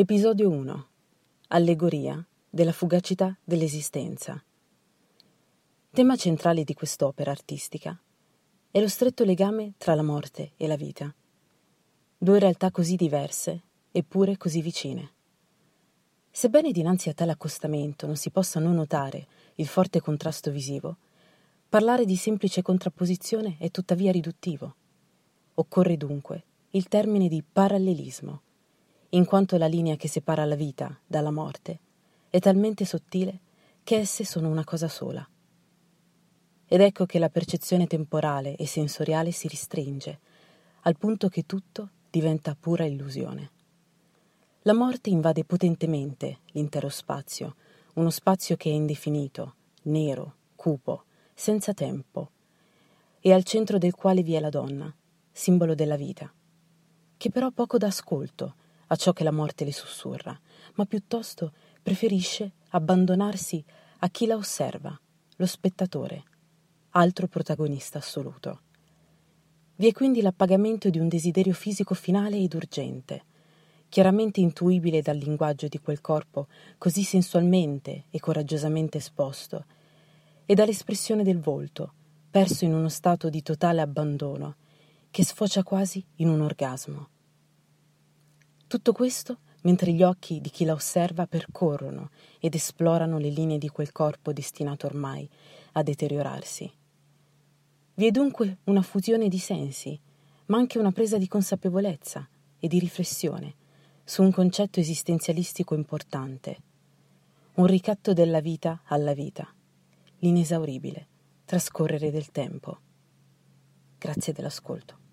Episodio 1. Allegoria della fugacità dell'esistenza. Tema centrale di quest'opera artistica è lo stretto legame tra la morte e la vita. Due realtà così diverse, eppure così vicine. Sebbene dinanzi a tale accostamento non si possa non notare il forte contrasto visivo, parlare di semplice contrapposizione è tuttavia riduttivo. Occorre dunque il termine di parallelismo in quanto la linea che separa la vita dalla morte è talmente sottile che esse sono una cosa sola. Ed ecco che la percezione temporale e sensoriale si ristringe, al punto che tutto diventa pura illusione. La morte invade potentemente l'intero spazio, uno spazio che è indefinito, nero, cupo, senza tempo, e al centro del quale vi è la donna, simbolo della vita, che però poco dà ascolto a ciò che la morte le sussurra, ma piuttosto preferisce abbandonarsi a chi la osserva, lo spettatore, altro protagonista assoluto. Vi è quindi l'appagamento di un desiderio fisico finale ed urgente, chiaramente intuibile dal linguaggio di quel corpo così sensualmente e coraggiosamente esposto, e dall'espressione del volto, perso in uno stato di totale abbandono, che sfocia quasi in un orgasmo. Tutto questo mentre gli occhi di chi la osserva percorrono ed esplorano le linee di quel corpo destinato ormai a deteriorarsi. Vi è dunque una fusione di sensi, ma anche una presa di consapevolezza e di riflessione su un concetto esistenzialistico importante, un ricatto della vita alla vita, l'inesauribile trascorrere del tempo. Grazie dell'ascolto.